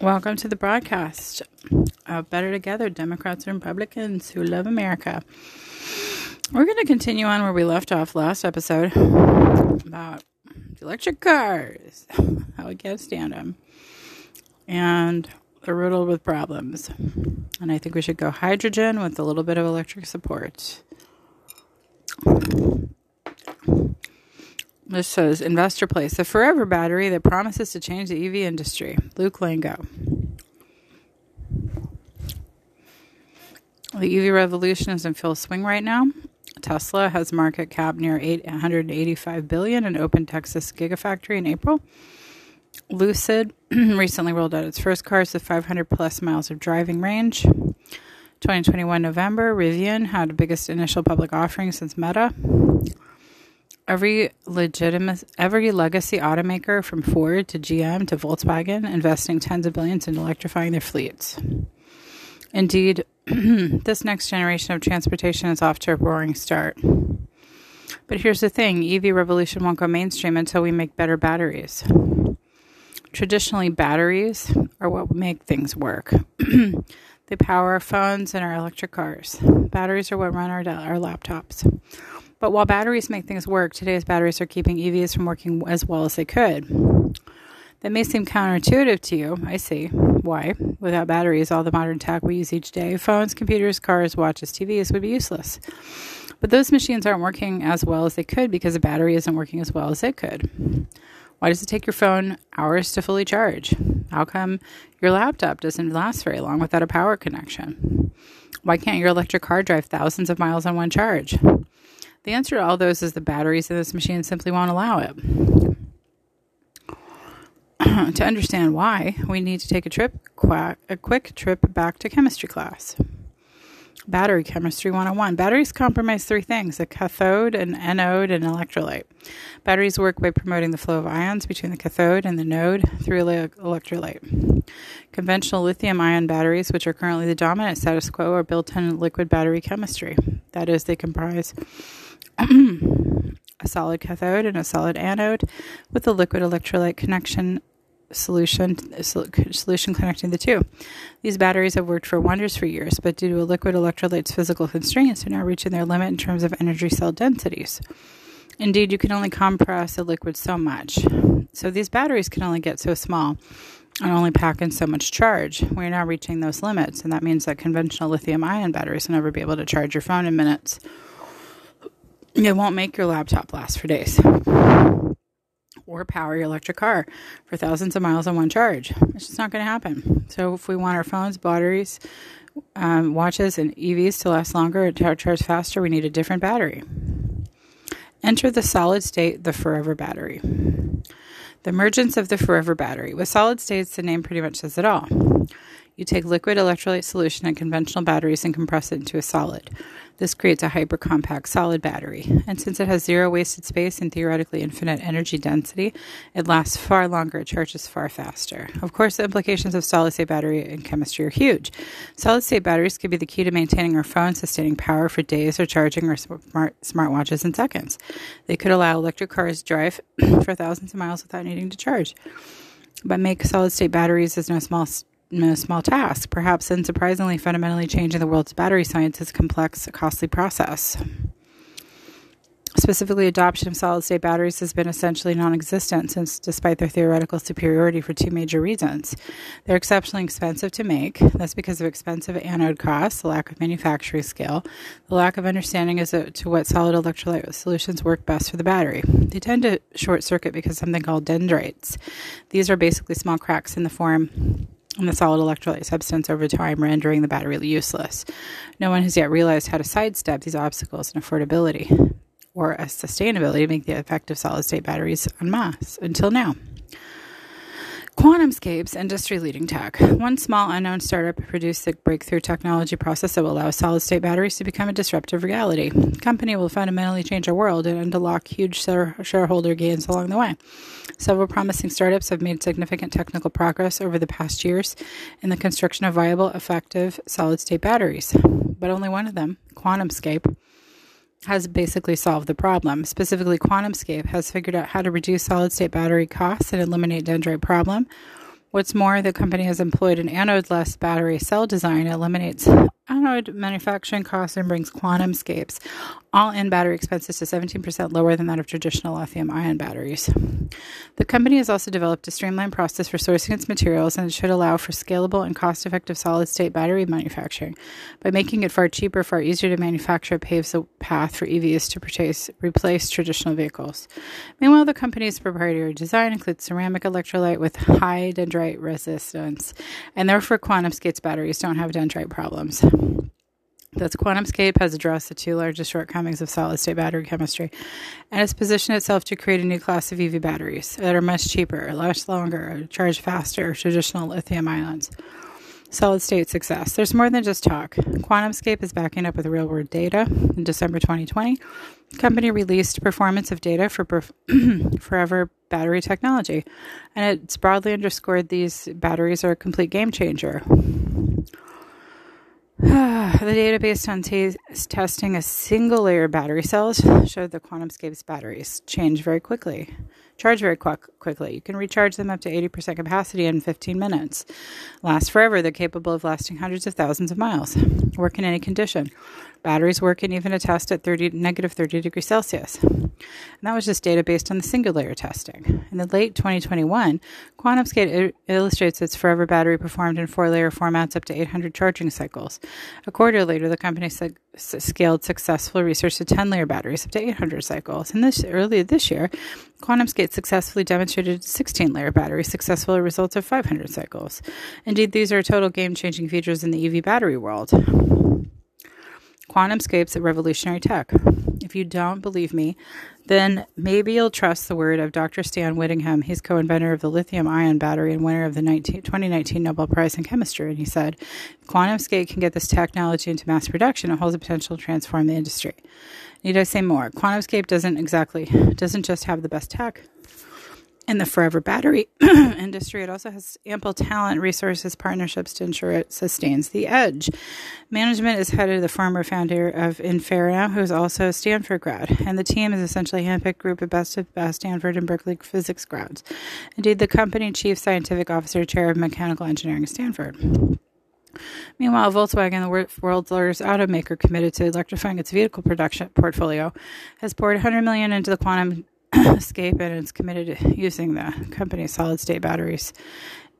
Welcome to the broadcast of Better Together Democrats and Republicans who love America. We're going to continue on where we left off last episode about electric cars, how we can't stand them, and they're riddled with problems. And I think we should go hydrogen with a little bit of electric support. This says Investor Place, the forever battery that promises to change the EV industry. Luke Lango. The EV revolution is in full swing right now. Tesla has market cap near 885 billion and opened Texas Gigafactory in April. Lucid recently rolled out its first cars with 500 plus miles of driving range. 2021 November, Rivian had the biggest initial public offering since Meta every legitimate every legacy automaker from Ford to GM to Volkswagen investing tens of billions in electrifying their fleets. Indeed, this next generation of transportation is off to a roaring start. But here's the thing EV revolution won't go mainstream until we make better batteries. Traditionally, batteries are what make things work. they power our phones and our electric cars. Batteries are what run our, our laptops. But while batteries make things work, today's batteries are keeping EVs from working as well as they could. That may seem counterintuitive to you. I see. Why? Without batteries, all the modern tech we use each day phones, computers, cars, watches, TVs would be useless. But those machines aren't working as well as they could because the battery isn't working as well as it could. Why does it take your phone hours to fully charge? How come your laptop doesn't last very long without a power connection? Why can't your electric car drive thousands of miles on one charge? The answer to all those is the batteries in this machine simply won't allow it. to understand why, we need to take a trip, a quick trip back to chemistry class. Battery Chemistry 101. Batteries comprise three things a cathode, an anode, and an electrolyte. Batteries work by promoting the flow of ions between the cathode and the node through electrolyte. Conventional lithium ion batteries, which are currently the dominant status quo, are built on liquid battery chemistry. That is, they comprise a solid cathode and a solid anode with a liquid electrolyte connection solution solution connecting the two. These batteries have worked for wonders for years, but due to a liquid electrolyte's physical constraints, are now reaching their limit in terms of energy cell densities. Indeed, you can only compress a liquid so much. So these batteries can only get so small and only pack in so much charge. We're now reaching those limits, and that means that conventional lithium ion batteries will never be able to charge your phone in minutes it won't make your laptop last for days or power your electric car for thousands of miles on one charge. It's just not going to happen. So, if we want our phones, batteries, um, watches, and EVs to last longer and to charge faster, we need a different battery. Enter the solid state, the forever battery. The emergence of the forever battery. With solid states, the name pretty much says it all. You take liquid electrolyte solution and conventional batteries and compress it into a solid. This creates a hypercompact solid battery, and since it has zero wasted space and theoretically infinite energy density, it lasts far longer, it charges far faster. Of course, the implications of solid state battery in chemistry are huge. Solid state batteries could be the key to maintaining our phones sustaining power for days or charging our smart smartwatches in seconds. They could allow electric cars to drive for thousands of miles without needing to charge. But make solid state batteries is no small no small task. Perhaps unsurprisingly, fundamentally changing the world's battery science is a complex, costly process. Specifically, adoption of solid state batteries has been essentially non existent since, despite their theoretical superiority, for two major reasons. They're exceptionally expensive to make. That's because of expensive anode costs, the lack of manufacturing scale, the lack of understanding as to what solid electrolyte solutions work best for the battery. They tend to short circuit because of something called dendrites. These are basically small cracks in the form the solid electrolyte substance over time, rendering the battery useless. No one has yet realized how to sidestep these obstacles in affordability or a sustainability to make the effective solid state batteries en masse until now. QuantumScape's industry leading tech. One small unknown startup produced the breakthrough technology process that will allow solid state batteries to become a disruptive reality. The company will fundamentally change our world and unlock huge shareholder gains along the way. Several promising startups have made significant technical progress over the past years in the construction of viable, effective solid state batteries, but only one of them, QuantumScape, has basically solved the problem. Specifically, QuantumScape has figured out how to reduce solid state battery costs and eliminate dendrite problem What's more, the company has employed an anode-less battery cell design, eliminates anode manufacturing costs, and brings Quantum QuantumScape's all-in battery expenses to 17% lower than that of traditional lithium-ion batteries. The company has also developed a streamlined process for sourcing its materials, and it should allow for scalable and cost-effective solid-state battery manufacturing. By making it far cheaper, far easier to manufacture, it paves the path for EVs to purchase, replace traditional vehicles. Meanwhile, the company's proprietary design includes ceramic electrolyte with high dendrite resistance, and therefore Quantum QuantumScape's batteries don't have dendrite problems. That's QuantumScape has addressed the two largest shortcomings of solid state battery chemistry and has positioned itself to create a new class of EV batteries that are much cheaper, last longer, charge faster, traditional lithium ions. Solid state success. There's more than just talk. QuantumScape is backing up with real world data. In December 2020, the company released performance of data for forever battery technology, and it's broadly underscored these batteries are a complete game changer. the data based on t- testing a single layer battery cells showed the QuantumScape's batteries change very quickly, charge very qu- quickly. You can recharge them up to 80% capacity in 15 minutes. Last forever, they're capable of lasting hundreds of thousands of miles. Work in any condition. Batteries work in even a test at 30, negative 30 degrees Celsius. And that was just data based on the single layer testing. In the late 2021, QuantumScape illustrates its forever battery performed in four layer formats up to 800 charging cycles. A quarter later, the company su- scaled successful research to 10 layer batteries up to 800 cycles. And this earlier this year, QuantumScape successfully demonstrated 16 layer battery successful results of 500 cycles. Indeed, these are total game changing features in the EV battery world. QuantumScape's a revolutionary tech. If you don't believe me, then maybe you'll trust the word of Dr. Stan Whittingham. He's co inventor of the lithium ion battery and winner of the 19, 2019 Nobel Prize in Chemistry. And he said, QuantumScape can get this technology into mass production, it holds the potential to transform the industry. Need I say more? QuantumScape doesn't exactly, doesn't just have the best tech, in the forever battery industry. It also has ample talent, resources, partnerships to ensure it sustains the edge. Management is headed the former founder of Infinera, who is also a Stanford grad, and the team is essentially a handpicked group of best of best Stanford and Berkeley physics grads. Indeed, the company chief scientific officer, chair of mechanical engineering at Stanford. Meanwhile, Volkswagen, the world's largest automaker committed to electrifying its vehicle production portfolio, has poured 100 million into the quantum escape and it's committed to using the company's solid state batteries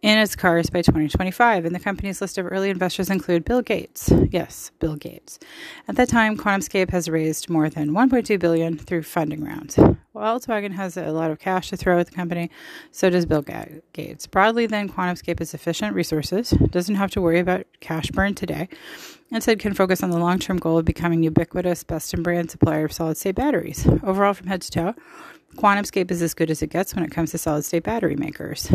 in its cars by 2025. And the company's list of early investors include Bill Gates. Yes, Bill Gates. At that time, QuantumScape has raised more than 1.2 billion through funding rounds. Volkswagen has a lot of cash to throw at the company, so does Bill Gates. Broadly, then, QuantumScape has sufficient resources, doesn't have to worry about cash burn today, instead can focus on the long-term goal of becoming ubiquitous, best-in-brand supplier of solid-state batteries. Overall, from head to toe, QuantumScape is as good as it gets when it comes to solid state battery makers.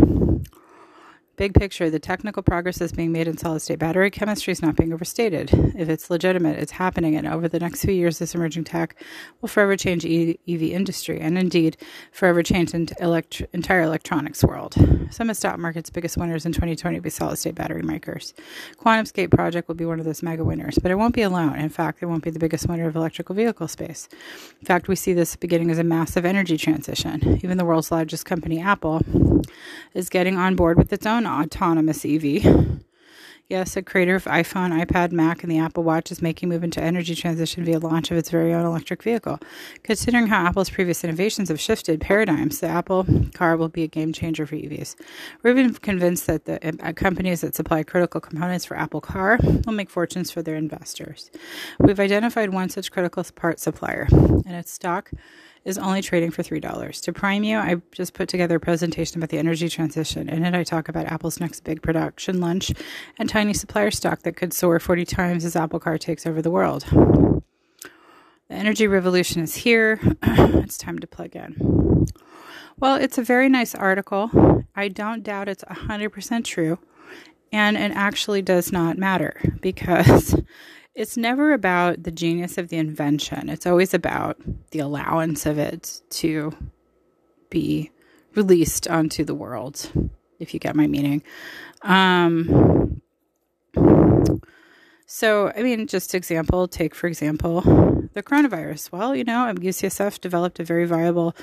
Big picture, the technical progress that's being made in solid state battery chemistry is not being overstated. If it's legitimate, it's happening, and over the next few years, this emerging tech will forever change EV industry, and indeed, forever change the elect- entire electronics world. Some of stock market's biggest winners in 2020 will be solid state battery makers. QuantumScape project will be one of those mega winners, but it won't be alone. In fact, it won't be the biggest winner of electrical vehicle space. In fact, we see this beginning as a massive energy transition. Even the world's largest company, Apple, is getting on board with its own autonomous EV. Yes, a creator of iPhone, iPad, Mac, and the Apple Watch is making move into energy transition via launch of its very own electric vehicle. Considering how Apple's previous innovations have shifted paradigms, the Apple car will be a game changer for EVs. We're even convinced that the uh, companies that supply critical components for Apple Car will make fortunes for their investors. We've identified one such critical part supplier, and its stock is only trading for $3. To prime you, I just put together a presentation about the energy transition. In it, I talk about Apple's next big production lunch and tiny supplier stock that could soar 40 times as Apple Car takes over the world. The energy revolution is here. it's time to plug in. Well, it's a very nice article. I don't doubt it's 100% true. And it actually does not matter because it's never about the genius of the invention. It's always about the allowance of it to be released onto the world, if you get my meaning. Um, So, I mean, just example, take for example the coronavirus. Well, you know, UCSF developed a very viable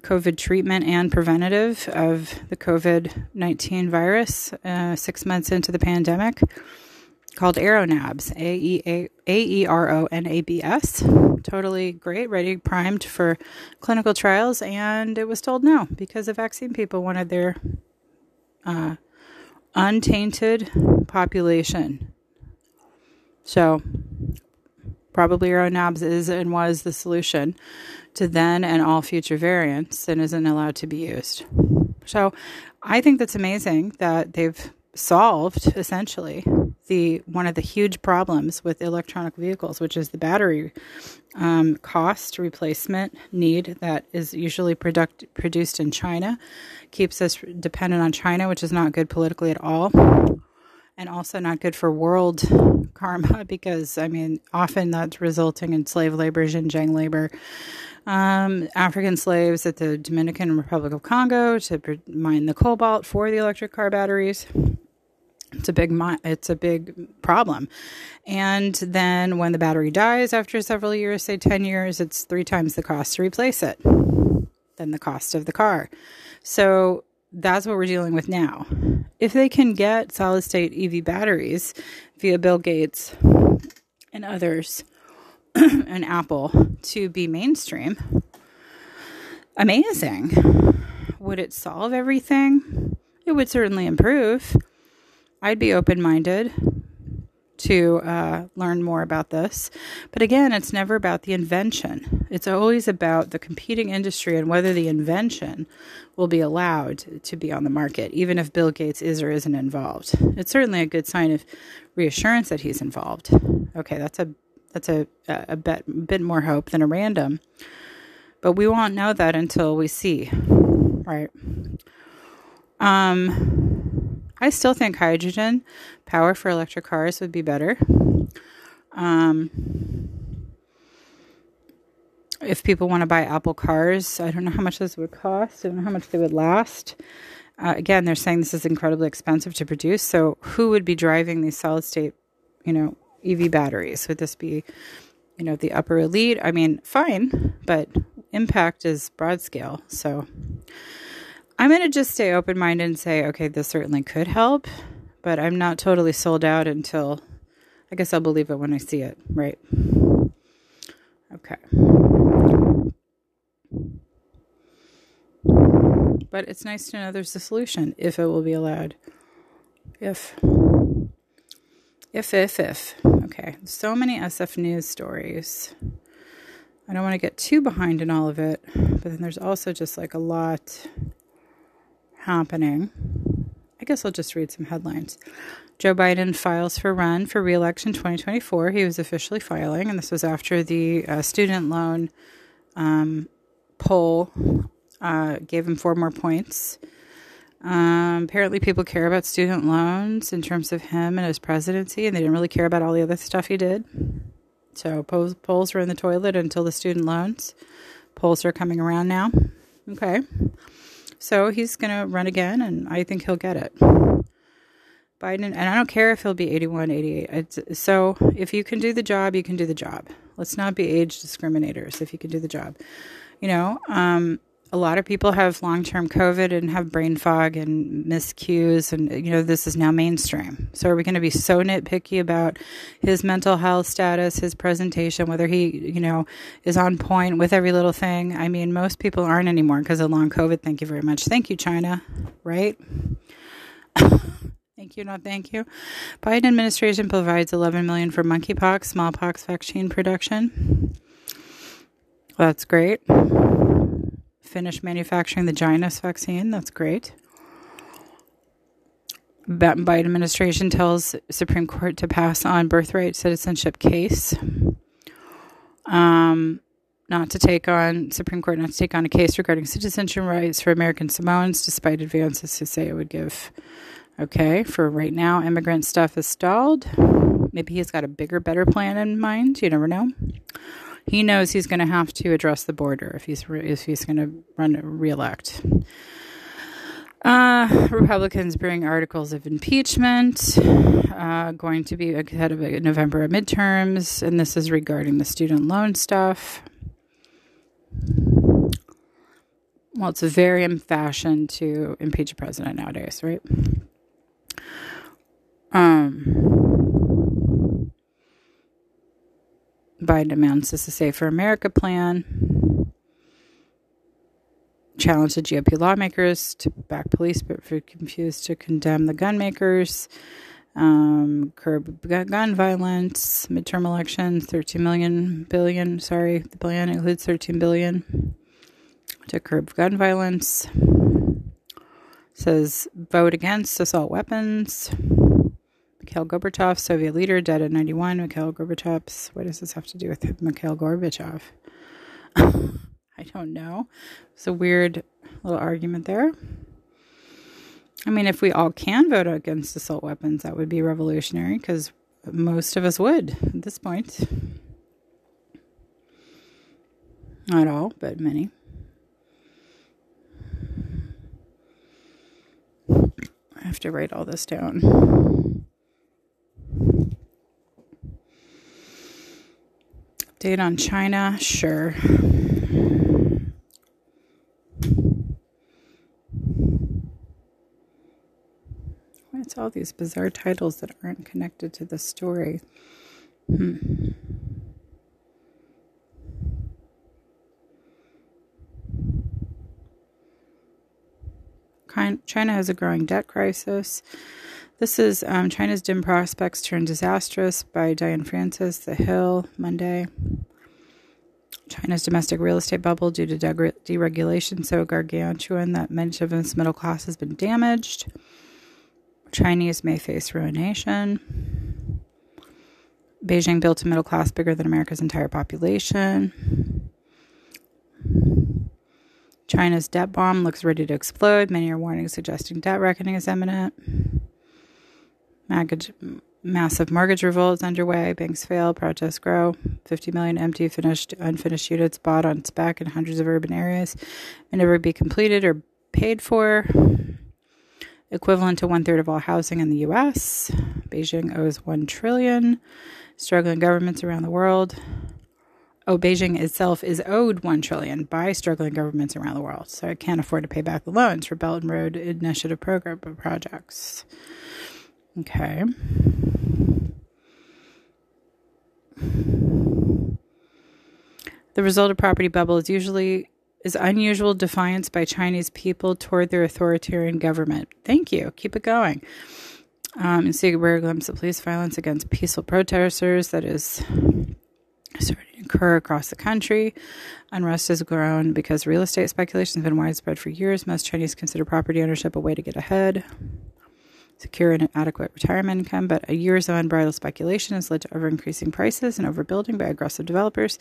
COVID treatment and preventative of the COVID 19 virus uh, six months into the pandemic called AeroNabs, A E R O N A B S. Totally great, ready, primed for clinical trials. And it was told no because the vaccine people wanted their uh, untainted population. So, probably AeroNabs is and was the solution to then and all future variants and isn't allowed to be used. So, I think that's amazing that they've solved essentially the one of the huge problems with electronic vehicles, which is the battery um, cost replacement need that is usually product, produced in China, keeps us dependent on China, which is not good politically at all, and also not good for world karma because I mean often that's resulting in slave labor, Xinjiang labor. Um, African slaves at the Dominican Republic of Congo to mine the cobalt for the electric car batteries it's a big it's a big problem. And then when the battery dies after several years say 10 years it's three times the cost to replace it than the cost of the car. So that's what we're dealing with now. If they can get solid state ev batteries via bill gates and others and apple to be mainstream amazing. Would it solve everything? It would certainly improve I'd be open minded to uh, learn more about this. But again, it's never about the invention. It's always about the competing industry and whether the invention will be allowed to be on the market, even if Bill Gates is or isn't involved. It's certainly a good sign of reassurance that he's involved. Okay, that's a that's a a bit, bit more hope than a random. But we won't know that until we see, right? Um I still think hydrogen power for electric cars would be better. Um, if people want to buy Apple cars, I don't know how much this would cost. I don't know how much they would last. Uh, again, they're saying this is incredibly expensive to produce. So, who would be driving these solid state, you know, EV batteries? Would this be, you know, the upper elite? I mean, fine, but impact is broad scale. So, I'm going to just stay open minded and say, okay, this certainly could help, but I'm not totally sold out until I guess I'll believe it when I see it, right? Okay. But it's nice to know there's a solution if it will be allowed. If. If, if, if. Okay. So many SF news stories. I don't want to get too behind in all of it, but then there's also just like a lot happening. I guess I'll just read some headlines. Joe Biden files for run for reelection 2024. He was officially filing, and this was after the uh, student loan um, poll uh, gave him four more points. Um, apparently, people care about student loans in terms of him and his presidency, and they didn't really care about all the other stuff he did. So, polls, polls were in the toilet until the student loans. Polls are coming around now. Okay. So he's going to run again, and I think he'll get it. Biden, and I don't care if he'll be 81, 88. It's, so if you can do the job, you can do the job. Let's not be age discriminators if you can do the job. You know, um, a lot of people have long term COVID and have brain fog and miscues, and you know this is now mainstream. So are we going to be so nitpicky about his mental health status, his presentation, whether he you know is on point with every little thing? I mean, most people aren't anymore because of long COVID. Thank you very much. Thank you, China. Right. Thank you, not thank you. Biden administration provides 11 million for monkeypox, smallpox vaccine production. That's great finished manufacturing the Jynneos vaccine. That's great. Biden administration tells Supreme Court to pass on birthright citizenship case. Um, not to take on Supreme Court not to take on a case regarding citizenship rights for American Samoans, despite advances to say it would give. Okay, for right now, immigrant stuff is stalled. Maybe he's got a bigger, better plan in mind. You never know he knows he's going to have to address the border if he's re- if he's going to run reelect. Uh, Republicans bring articles of impeachment, uh, going to be ahead of November midterms, and this is regarding the student loan stuff. Well, it's a very in fashion to impeach a president nowadays, right? Um, Biden announces a Safer America plan challenged the GOP lawmakers to back police, but confused to condemn the gun makers. Um, curb gun violence, midterm elections, 13 million billion. Sorry, the plan includes 13 billion to curb gun violence. Says vote against assault weapons. Mikhail Gorbachev, Soviet leader, dead at 91. Mikhail Gorbachev's. What does this have to do with Mikhail Gorbachev? I don't know. It's a weird little argument there. I mean, if we all can vote against assault weapons, that would be revolutionary because most of us would at this point. Not all, but many. I have to write all this down. Update on China? Sure. It's all these bizarre titles that aren't connected to the story. Hmm. China has a growing debt crisis. This is um, China's dim prospects turn disastrous by Diane Francis, The Hill, Monday. China's domestic real estate bubble due to deregulation so gargantuan that much of its middle class has been damaged. Chinese may face ruination. Beijing built a middle class bigger than America's entire population. China's debt bomb looks ready to explode. Many are warning, suggesting debt reckoning is imminent. Massive mortgage revolt is underway. Banks fail, protests grow. 50 million empty, finished, unfinished units bought on spec in hundreds of urban areas may never be completed or paid for equivalent to one third of all housing in the U.S. Beijing owes one trillion. Struggling governments around the world. Oh, Beijing itself is owed one trillion by struggling governments around the world, so it can't afford to pay back the loans for Belt and Road Initiative program projects. Okay. The result of property bubble is usually is unusual defiance by Chinese people toward their authoritarian government. Thank you. Keep it going. Um, and see a rare glimpse of police violence against peaceful protesters that is starting to occur across the country. Unrest has grown because real estate speculation has been widespread for years. Most Chinese consider property ownership a way to get ahead secure an adequate retirement income, but a years of unbridled speculation has led to ever increasing prices and overbuilding by aggressive developers.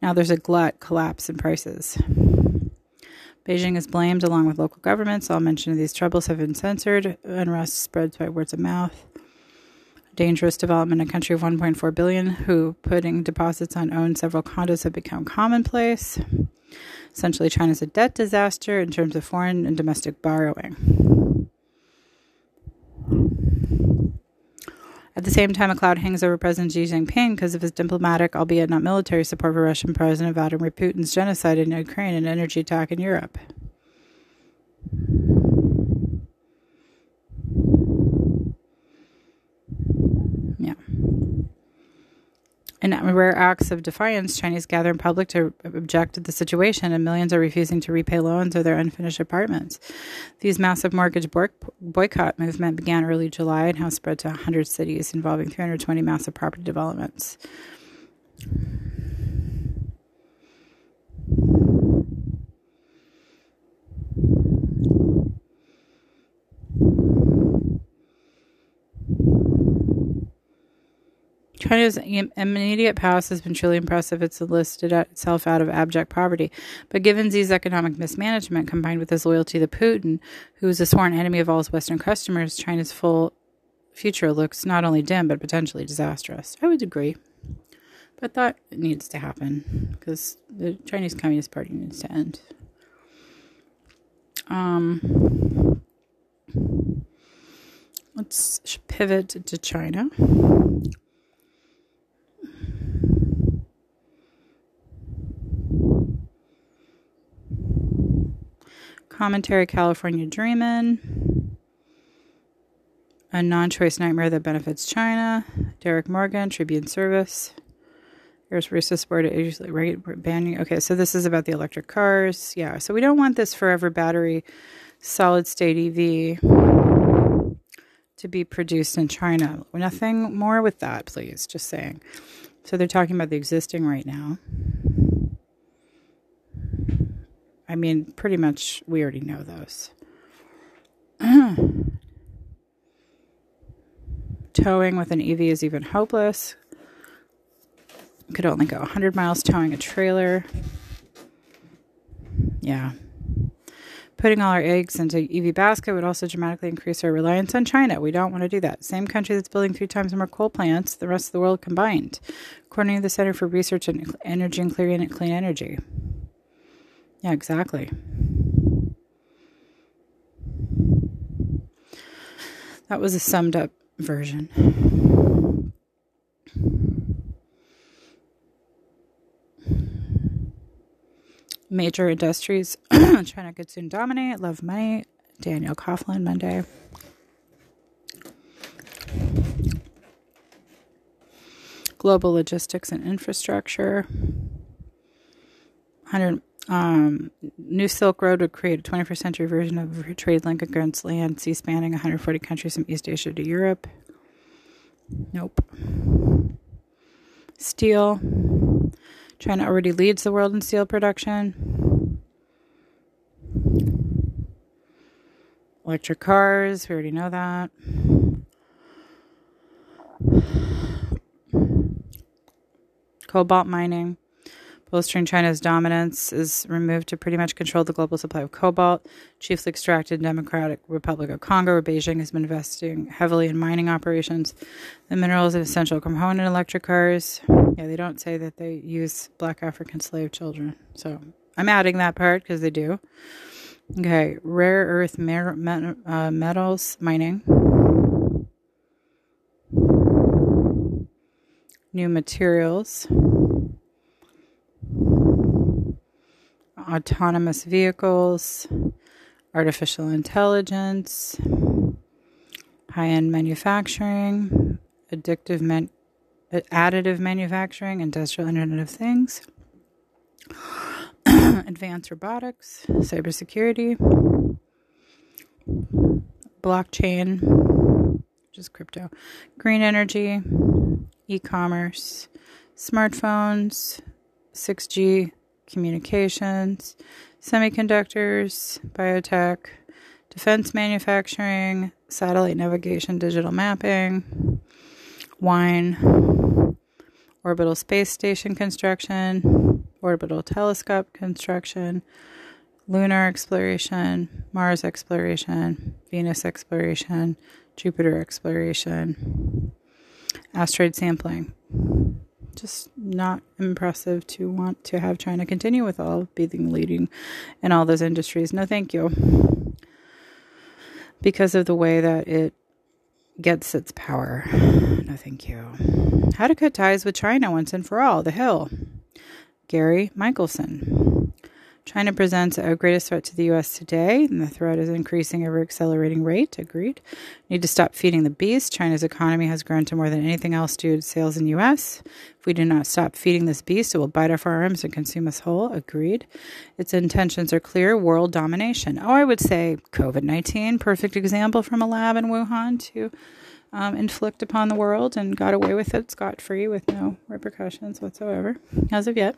Now there's a glut collapse in prices. Beijing is blamed along with local governments. All mention of these troubles have been censored. Unrest spreads by words of mouth. Dangerous development in a country of 1.4 billion who putting deposits on owned several condos have become commonplace. Essentially, China's a debt disaster in terms of foreign and domestic borrowing. At the same time, a cloud hangs over President Xi Jinping because of his diplomatic, albeit not military, support for Russian President Vladimir Putin's genocide in Ukraine and energy attack in Europe. Yeah. In rare acts of defiance, Chinese gather in public to object to the situation, and millions are refusing to repay loans or their unfinished apartments. These massive mortgage boycott movement began early July and has spread to 100 cities, involving 320 massive property developments. China's immediate past has been truly impressive. It's enlisted itself out of abject poverty. But given Xi's economic mismanagement combined with his loyalty to Putin, who is a sworn enemy of all his Western customers, China's full future looks not only dim but potentially disastrous. I would agree. But that needs to happen because the Chinese Communist Party needs to end. Um, Let's pivot to China. Commentary California Dreamin'. A non choice nightmare that benefits China. Derek Morgan, Tribune Service. Air Resources Board usually banning. Okay, so this is about the electric cars. Yeah, so we don't want this forever battery solid state EV to be produced in China. Nothing more with that, please. Just saying. So they're talking about the existing right now. I mean, pretty much we already know those. Towing with an EV is even hopeless. Could only go 100 miles towing a trailer. Yeah. Putting all our eggs into EV basket would also dramatically increase our reliance on China. We don't want to do that. Same country that's building three times more coal plants, the rest of the world combined, according to the Center for Research and Energy and Clean Energy. Yeah, exactly. That was a summed up version. Major industries. China could soon dominate. Love money. Daniel Coughlin, Monday. Global logistics and infrastructure. 100 um, New Silk Road would create a 21st century version of a trade link against land sea spanning 140 countries from East Asia to Europe. Nope. Steel. China already leads the world in steel production. Electric cars, we already know that. Cobalt mining. Bolstering China's dominance is removed to pretty much control the global supply of cobalt, chiefly extracted in Democratic Republic of Congo, where Beijing has been investing heavily in mining operations. The mineral is an essential component in electric cars. Yeah, they don't say that they use black African slave children. So I'm adding that part because they do. Okay, rare earth mer- met- uh, metals mining. New materials. Autonomous vehicles, artificial intelligence, high end manufacturing, addictive man- additive manufacturing, industrial Internet of Things, advanced robotics, cybersecurity, blockchain, which is crypto, green energy, e commerce, smartphones, 6G, communications, semiconductors, biotech, defense manufacturing, satellite navigation, digital mapping, wine, orbital space station construction, orbital telescope construction, lunar exploration, Mars exploration, Venus exploration, Jupiter exploration, asteroid sampling just not impressive to want to have China continue with all being leading in all those industries. No, thank you. Because of the way that it gets its power. No, thank you. How to cut ties with China once and for all. The Hill. Gary Michelson. China presents a greatest threat to the U.S. today, and the threat is increasing at an accelerating rate. Agreed. Need to stop feeding the beast. China's economy has grown to more than anything else due to sales in U.S. If we do not stop feeding this beast, it will bite off our arms and consume us whole. Agreed. Its intentions are clear world domination. Oh, I would say COVID 19, perfect example from a lab in Wuhan to um, inflict upon the world and got away with it scot free with no repercussions whatsoever as of yet.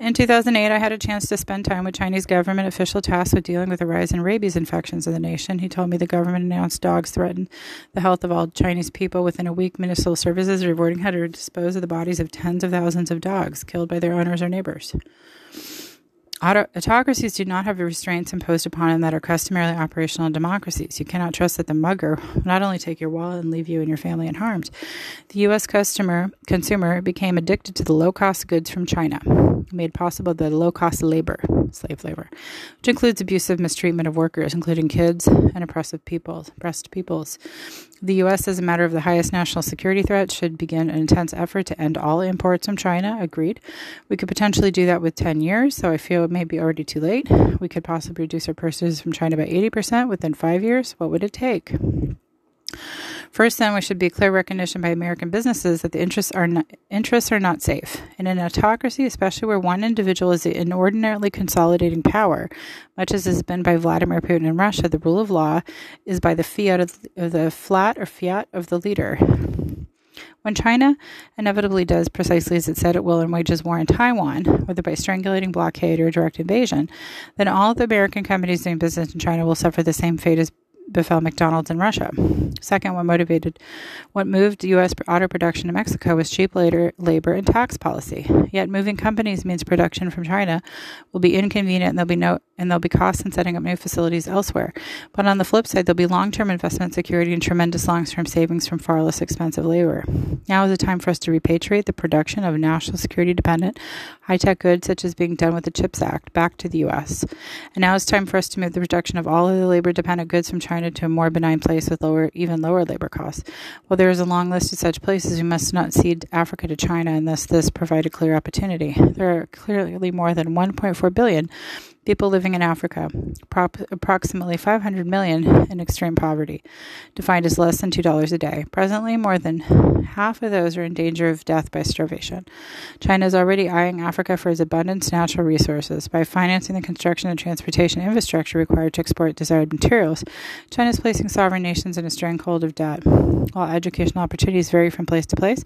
In 2008, I had a chance to spend time with Chinese government official tasked with dealing with the rise in rabies infections in the nation. He told me the government announced dogs threatened the health of all Chinese people. Within a week, municipal services reporting how to dispose of the bodies of tens of thousands of dogs killed by their owners or neighbors. Autocracies do not have the restraints imposed upon them that are customarily operational in democracies. You cannot trust that the mugger will not only take your wallet and leave you and your family unharmed. The U.S. customer consumer became addicted to the low cost goods from China, made possible the low cost labor, slave labor, which includes abusive mistreatment of workers, including kids and oppressive peoples, oppressed peoples. The U.S., as a matter of the highest national security threat, should begin an intense effort to end all imports from China. Agreed. We could potentially do that with 10 years, so I feel may be already too late. We could possibly reduce our purchases from China by 80% within five years. What would it take? First, then, we should be clear recognition by American businesses that the interests are not, interests are not safe. In an autocracy, especially where one individual is the inordinately consolidating power, much as has been by Vladimir Putin in Russia, the rule of law is by the fiat of the flat or fiat of the leader. When China inevitably does precisely as it said it will and wages war in Taiwan, whether by strangulating blockade or direct invasion, then all the American companies doing business in China will suffer the same fate as befell McDonald's in Russia. Second, what motivated, what moved U.S. auto production to Mexico was cheap labor, labor and tax policy. Yet, moving companies means production from China will be inconvenient, and there'll be no and there'll be costs in setting up new facilities elsewhere. But on the flip side, there'll be long-term investment security and tremendous long-term savings from far less expensive labor. Now is the time for us to repatriate the production of national security-dependent high-tech goods, such as being done with the CHIPS Act, back to the U.S. And now it's time for us to move the production of all of the labor-dependent goods from China to a more benign place with lower, even lower labor costs. While there is a long list of such places, we must not cede Africa to China, thus this provide a clear opportunity. There are clearly more than 1.4 billion people living in Africa, approximately 500 million in extreme poverty, defined as less than $2 a day. Presently, more than half of those are in danger of death by starvation. China is already eyeing Africa for its abundant natural resources. By financing the construction and transportation infrastructure required to export desired materials, China is placing sovereign nations in a stranglehold of debt. While educational opportunities vary from place to place,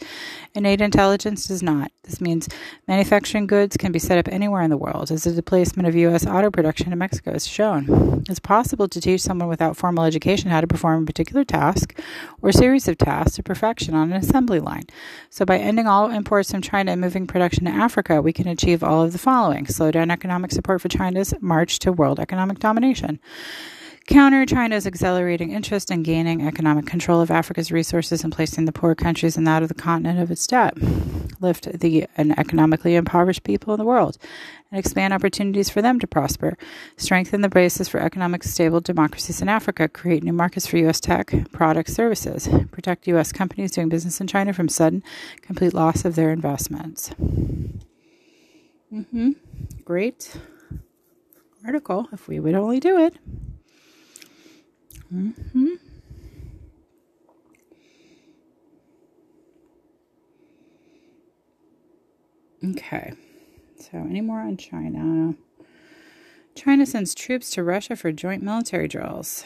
innate intelligence does not. This means manufacturing goods can be set up anywhere in the world. As the displacement of U.S auto production in Mexico is shown. It's possible to teach someone without formal education how to perform a particular task or series of tasks to perfection on an assembly line. So, by ending all imports from China and moving production to Africa, we can achieve all of the following slow down economic support for China's march to world economic domination counter China's accelerating interest in gaining economic control of Africa's resources and placing the poor countries and that of the continent of its debt, lift the economically impoverished people in the world, and expand opportunities for them to prosper, strengthen the basis for economic stable democracies in Africa, create new markets for U.S. tech, products, services, protect U.S. companies doing business in China from sudden, complete loss of their investments. Mm-hmm. Great article if we would only do it. Mm-hmm. Okay. So, any more on China? China sends troops to Russia for joint military drills.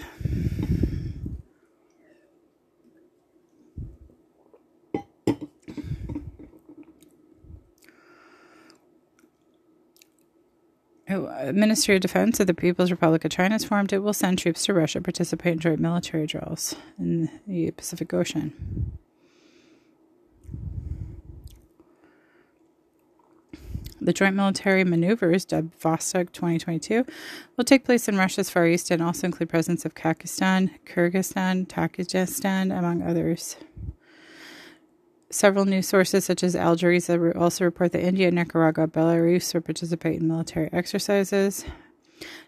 Uh, Ministry of Defense of the People's Republic of China has formed. It will send troops to Russia to participate in joint military drills in the Pacific Ocean. The joint military maneuvers, dubbed Vostok 2022, will take place in Russia's Far East and also include presence of Kazakhstan, Kyrgyzstan, Tajikistan, among others. Several news sources, such as Al Jazeera, also report that India, Nicaragua, Belarus will participate in military exercises.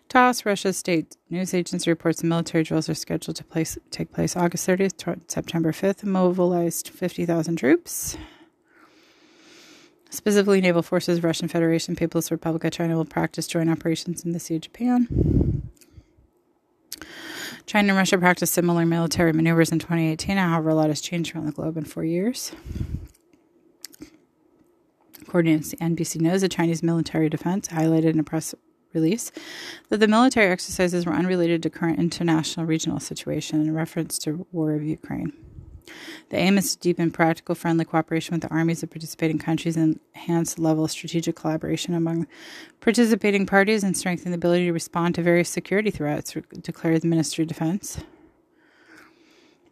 TASS, Russia's state news agency, reports military drills are scheduled to place, take place August 30th, September 5th, mobilized 50,000 troops. Specifically, naval forces, Russian Federation, People's Republic of China will practice joint operations in the Sea of Japan. China and Russia practiced similar military maneuvers in 2018. However, a lot has changed around the globe in four years. According to NBC News, the Chinese military defense highlighted in a press release that the military exercises were unrelated to current international regional situation in reference to war of Ukraine. The aim is to deepen practical friendly cooperation with the armies of participating countries and enhance the level of strategic collaboration among participating parties and strengthen the ability to respond to various security threats, declared the Ministry of Defense.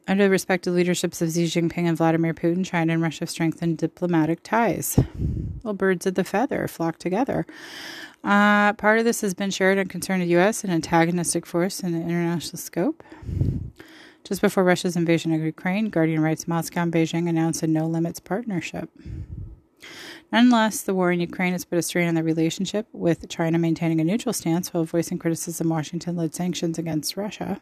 Under the respective leaderships of Xi Jinping and Vladimir Putin, China and Russia have strengthened diplomatic ties. Well, birds of the feather flock together. Uh, part of this has been shared and concerned the U.S. an antagonistic force in the international scope. Just before Russia's invasion of Ukraine, Guardian writes Moscow and Beijing announced a no limits partnership. Nonetheless, the war in Ukraine has put a strain on the relationship, with China maintaining a neutral stance while voicing criticism Washington led sanctions against Russia.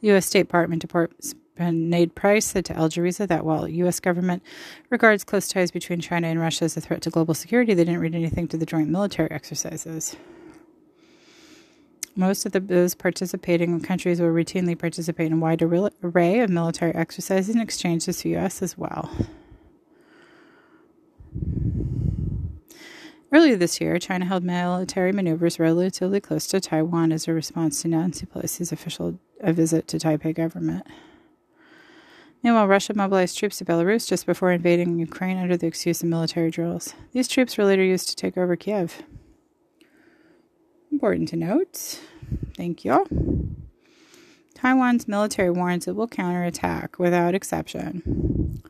The U.S. State Department Department Ned Price said to Al Jazeera that while U.S. government regards close ties between China and Russia as a threat to global security, they didn't read anything to the joint military exercises. Most of the, those participating countries will routinely participate in a wide array of military exercises and exchanges with the U.S. as well. Earlier this year, China held military maneuvers relatively close to Taiwan as a response to Nancy Pelosi's official visit to Taipei government. Meanwhile, Russia mobilized troops to Belarus just before invading Ukraine under the excuse of military drills. These troops were later used to take over Kiev. Important to note. Thank you. Taiwan's military warns it will counterattack without exception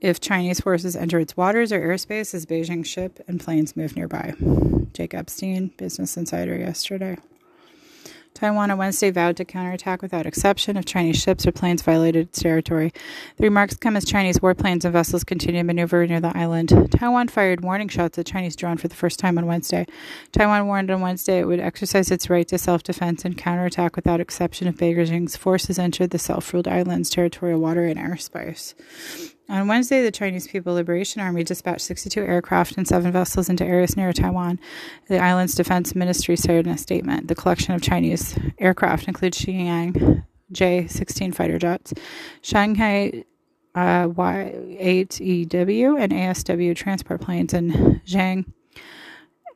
if Chinese forces enter its waters or airspace as Beijing ship and planes move nearby. Jake Epstein, Business Insider, yesterday. Taiwan on Wednesday vowed to counterattack without exception if Chinese ships or planes violated its territory. The remarks come as Chinese warplanes and vessels continue to maneuver near the island. Taiwan fired warning shots at Chinese drone for the first time on Wednesday. Taiwan warned on Wednesday it would exercise its right to self defense and counterattack without exception if Beijing's forces entered the self ruled island's territorial water and airspace. On Wednesday, the Chinese People Liberation Army dispatched 62 aircraft and seven vessels into areas near Taiwan. The island's defense ministry said in a statement the collection of Chinese aircraft includes Xi'an J 16 fighter jets, Shanghai uh, Y 8 EW, and ASW transport planes, and Zhang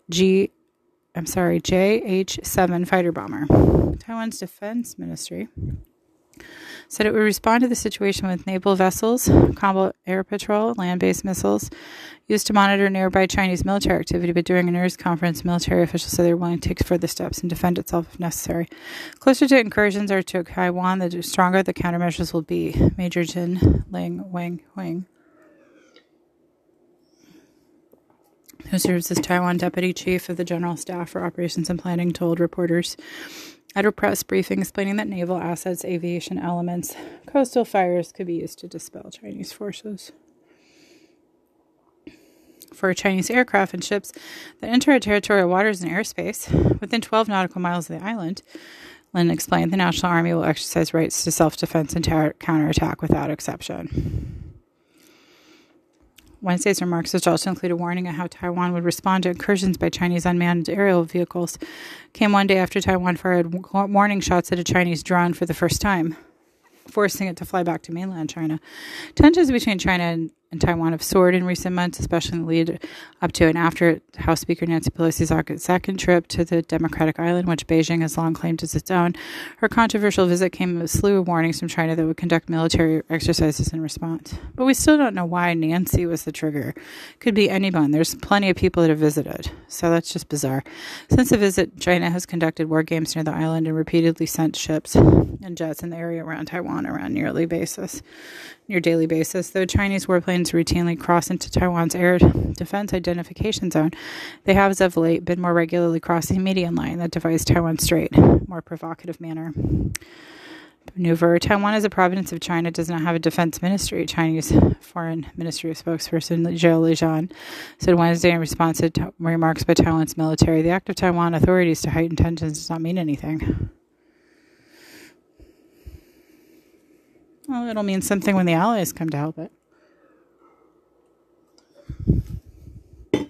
G. I'm sorry, JH 7 fighter bomber. Taiwan's defense ministry said it would respond to the situation with naval vessels, combat air patrol, land based missiles used to monitor nearby Chinese military activity. But during a news conference, military officials said they're willing to take further steps and defend itself if necessary. Closer to incursions or to Taiwan, the stronger the countermeasures will be. Major Jin Ling Wang Huang. who serves as Taiwan Deputy Chief of the General Staff for Operations and Planning, told reporters at a press briefing explaining that naval assets, aviation elements, coastal fires could be used to dispel Chinese forces. For Chinese aircraft and ships that enter territorial waters and airspace within 12 nautical miles of the island, Lin explained the National Army will exercise rights to self defense and ter- counterattack without exception. Wednesday's remarks, which also include a warning of how Taiwan would respond to incursions by Chinese unmanned aerial vehicles, came one day after Taiwan fired warning shots at a Chinese drone for the first time, forcing it to fly back to mainland China. Tensions between China and and Taiwan have soared in recent months, especially in the lead up to and after House Speaker Nancy Pelosi's second trip to the Democratic Island, which Beijing has long claimed as its own. Her controversial visit came with a slew of warnings from China that would conduct military exercises in response. But we still don't know why Nancy was the trigger. Could be anyone. There's plenty of people that have visited, so that's just bizarre. Since the visit, China has conducted war games near the island and repeatedly sent ships and jets in the area around Taiwan around nearly basis near daily basis. Though Chinese warplanes routinely cross into Taiwan's air defense identification zone, they have as of late been more regularly crossing the median line that divides Taiwan Strait, more provocative manner. Maneuver. Taiwan is a province of China, does not have a defense ministry. Chinese Foreign Ministry spokesperson Zhao Lijian said Wednesday in response to remarks by Taiwan's military, the act of Taiwan authorities to heighten tensions does not mean anything. Well, it'll mean something when the Allies come to help it. I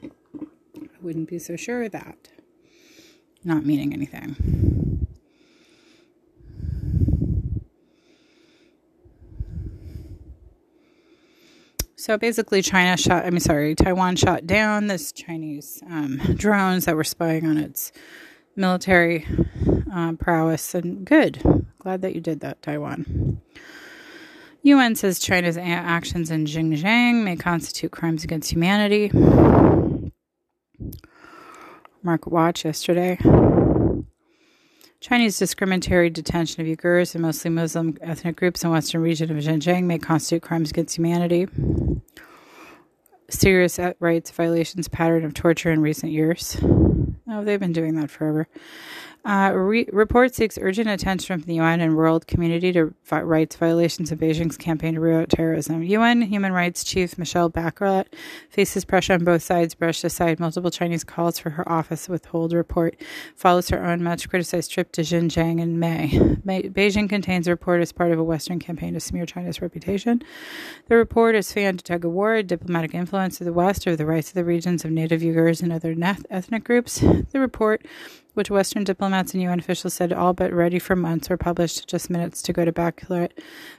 wouldn't be so sure of that. Not meaning anything. So basically, China shot, I mean, sorry, Taiwan shot down this Chinese um, drones that were spying on its military uh, prowess. And good. Glad that you did that, Taiwan. UN says China's actions in Xinjiang may constitute crimes against humanity. Market Watch yesterday. Chinese discriminatory detention of Uyghurs and mostly Muslim ethnic groups in western region of Xinjiang may constitute crimes against humanity. Serious rights violations pattern of torture in recent years. Oh, they've been doing that forever. Uh, re- report seeks urgent attention from the UN and world community to vi- rights violations of Beijing's campaign to root out terrorism. UN Human Rights Chief Michelle Bachelet faces pressure on both sides, brushed aside multiple Chinese calls for her office to withhold report, follows her own much criticized trip to Xinjiang in May. May. Beijing contains a report as part of a Western campaign to smear China's reputation. The report is fanned to tug of war, diplomatic influence of the West over the rights of the regions of native Uyghurs and other ethnic groups. The report which Western diplomats and UN officials said all but ready for months, were published just minutes to go to Bachelet.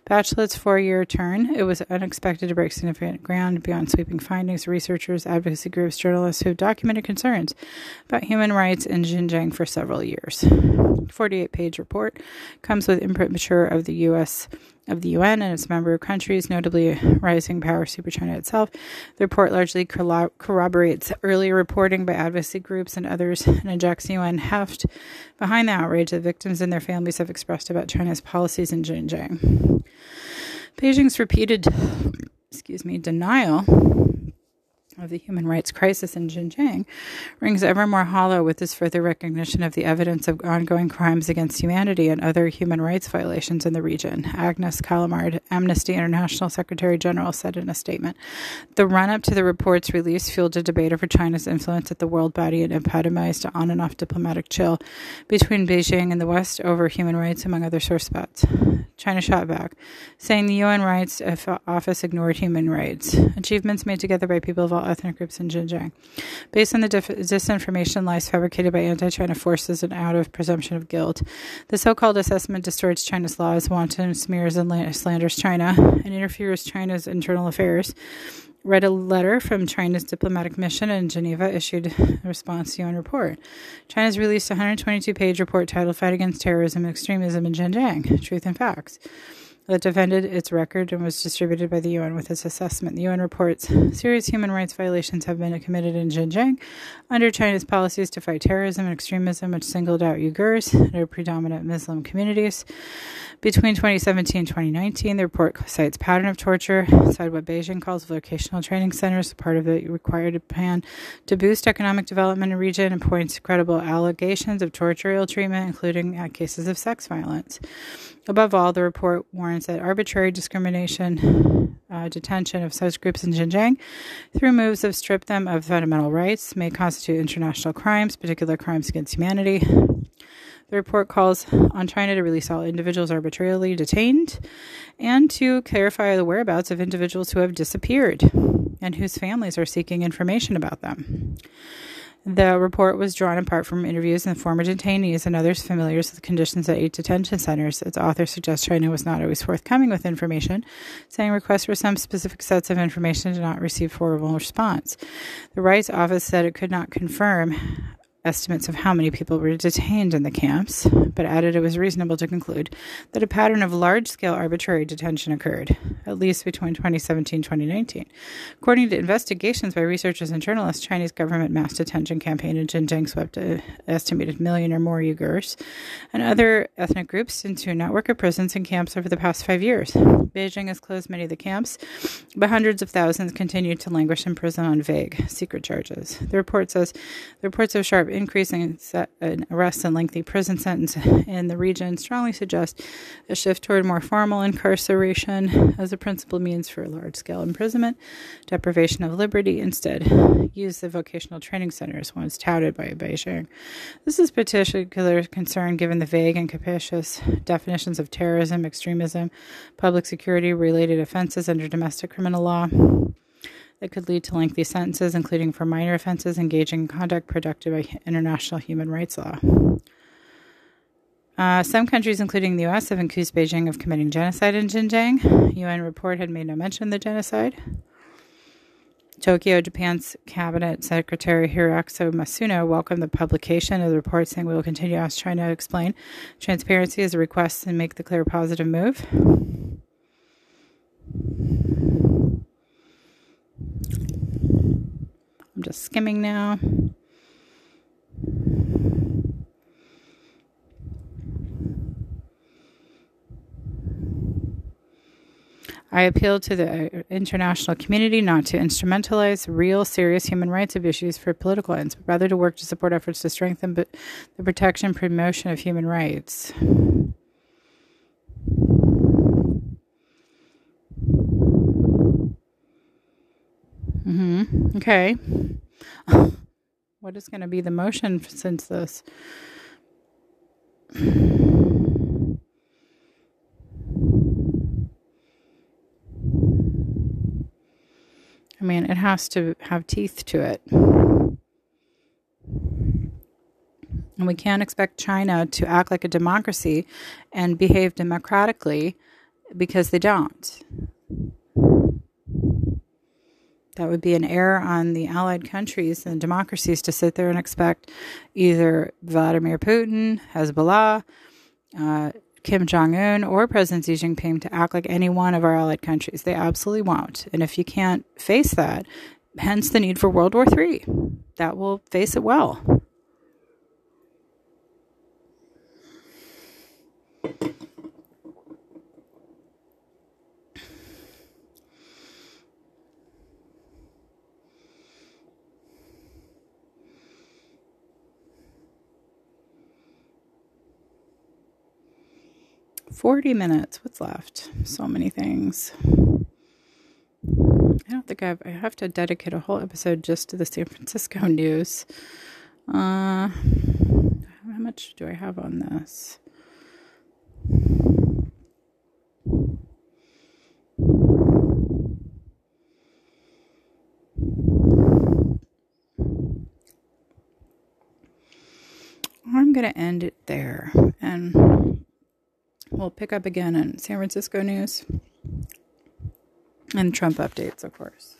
Bachelet's four year turn. It was unexpected to break significant ground beyond sweeping findings. Researchers, advocacy groups, journalists who have documented concerns about human rights in Xinjiang for several years. 48 page report comes with imprimatur of the U.S of the UN and its member countries, notably rising power super China itself. The report largely corroborates earlier reporting by advocacy groups and others and injects UN heft behind the outrage that victims and their families have expressed about China's policies in Xinjiang. Beijing's repeated, excuse me, denial of the human rights crisis in Xinjiang rings ever more hollow with this further recognition of the evidence of ongoing crimes against humanity and other human rights violations in the region. Agnes Callamard, Amnesty International Secretary General, said in a statement The run up to the report's release fueled a debate over China's influence at the world body and epitomized an on and off diplomatic chill between Beijing and the West over human rights, among other sore spots. China shot back, saying the UN Rights Office ignored human rights. Achievements made together by people of all ethnic groups in Xinjiang. Based on the dif- disinformation lies fabricated by anti China forces and out of presumption of guilt, the so called assessment distorts China's laws, wanton smears and slanders China, and interferes China's internal affairs read a letter from China's diplomatic mission in Geneva issued a response to UN report. China's released a 122 page report titled Fight Against Terrorism and Extremism in Xinjiang Truth and Facts that defended its record and was distributed by the UN with its assessment. The UN reports serious human rights violations have been committed in Xinjiang under China's policies to fight terrorism and extremism, which singled out Uyghurs and their predominant Muslim communities. Between 2017 and 2019, the report cites pattern of torture inside what Beijing calls vocational training centers, part of the required plan to boost economic development in the region, and points to credible allegations of torture, treatment, including cases of sex violence. Above all, the report warns that arbitrary discrimination, uh, detention of such groups in Xinjiang through moves that strip them of fundamental rights may constitute international crimes, particular crimes against humanity. The report calls on China to release all individuals arbitrarily detained and to clarify the whereabouts of individuals who have disappeared and whose families are seeking information about them. The report was drawn apart from interviews with former detainees and others familiar with the conditions at eight detention centers. Its author suggests China was not always forthcoming with information, saying requests for some specific sets of information did not receive formal response. The Rights Office said it could not confirm estimates of how many people were detained in the camps, but added it was reasonable to conclude that a pattern of large scale arbitrary detention occurred, at least between 2017 and 2019. According to investigations by researchers and journalists, Chinese government mass detention campaign in Xinjiang swept an estimated million or more Uyghurs and other ethnic groups into a network of prisons and camps over the past five years. Beijing has closed many of the camps, but hundreds of thousands continue to languish in prison on vague, secret charges. The report says the reports of sharp increasing arrests and lengthy prison sentences in the region strongly suggest a shift toward more formal incarceration as a principal means for large scale imprisonment, deprivation of liberty. Instead, use the vocational training centers once touted by Beijing. This is particular concern given the vague and capacious definitions of terrorism, extremism, public security related offenses under domestic criminal law that could lead to lengthy sentences, including for minor offenses engaging in conduct protected by international human rights law. Uh, some countries, including the U.S., have accused Beijing of committing genocide in Xinjiang. UN report had made no mention of the genocide. Tokyo, Japan's cabinet secretary Hirokazu Matsuno welcomed the publication of the report, saying we will continue to ask China to explain transparency as a request and make the clear positive move. I'm just skimming now. I appeal to the uh, international community not to instrumentalize real, serious human rights issues for political ends, but rather to work to support efforts to strengthen the protection and promotion of human rights. Mm-hmm. Okay. what is going to be the motion since this? I mean, it has to have teeth to it. And we can't expect China to act like a democracy and behave democratically because they don't. That would be an error on the allied countries and democracies to sit there and expect either Vladimir Putin, Hezbollah, uh, Kim Jong un or President Xi Jinping to act like any one of our allied countries. They absolutely won't. And if you can't face that, hence the need for World War III, that will face it well. 40 minutes. What's left? So many things. I don't think I've, I have to dedicate a whole episode just to the San Francisco news. Uh, how much do I have on this? I'm going to end it there. And We'll pick up again in San Francisco news and Trump updates, of course.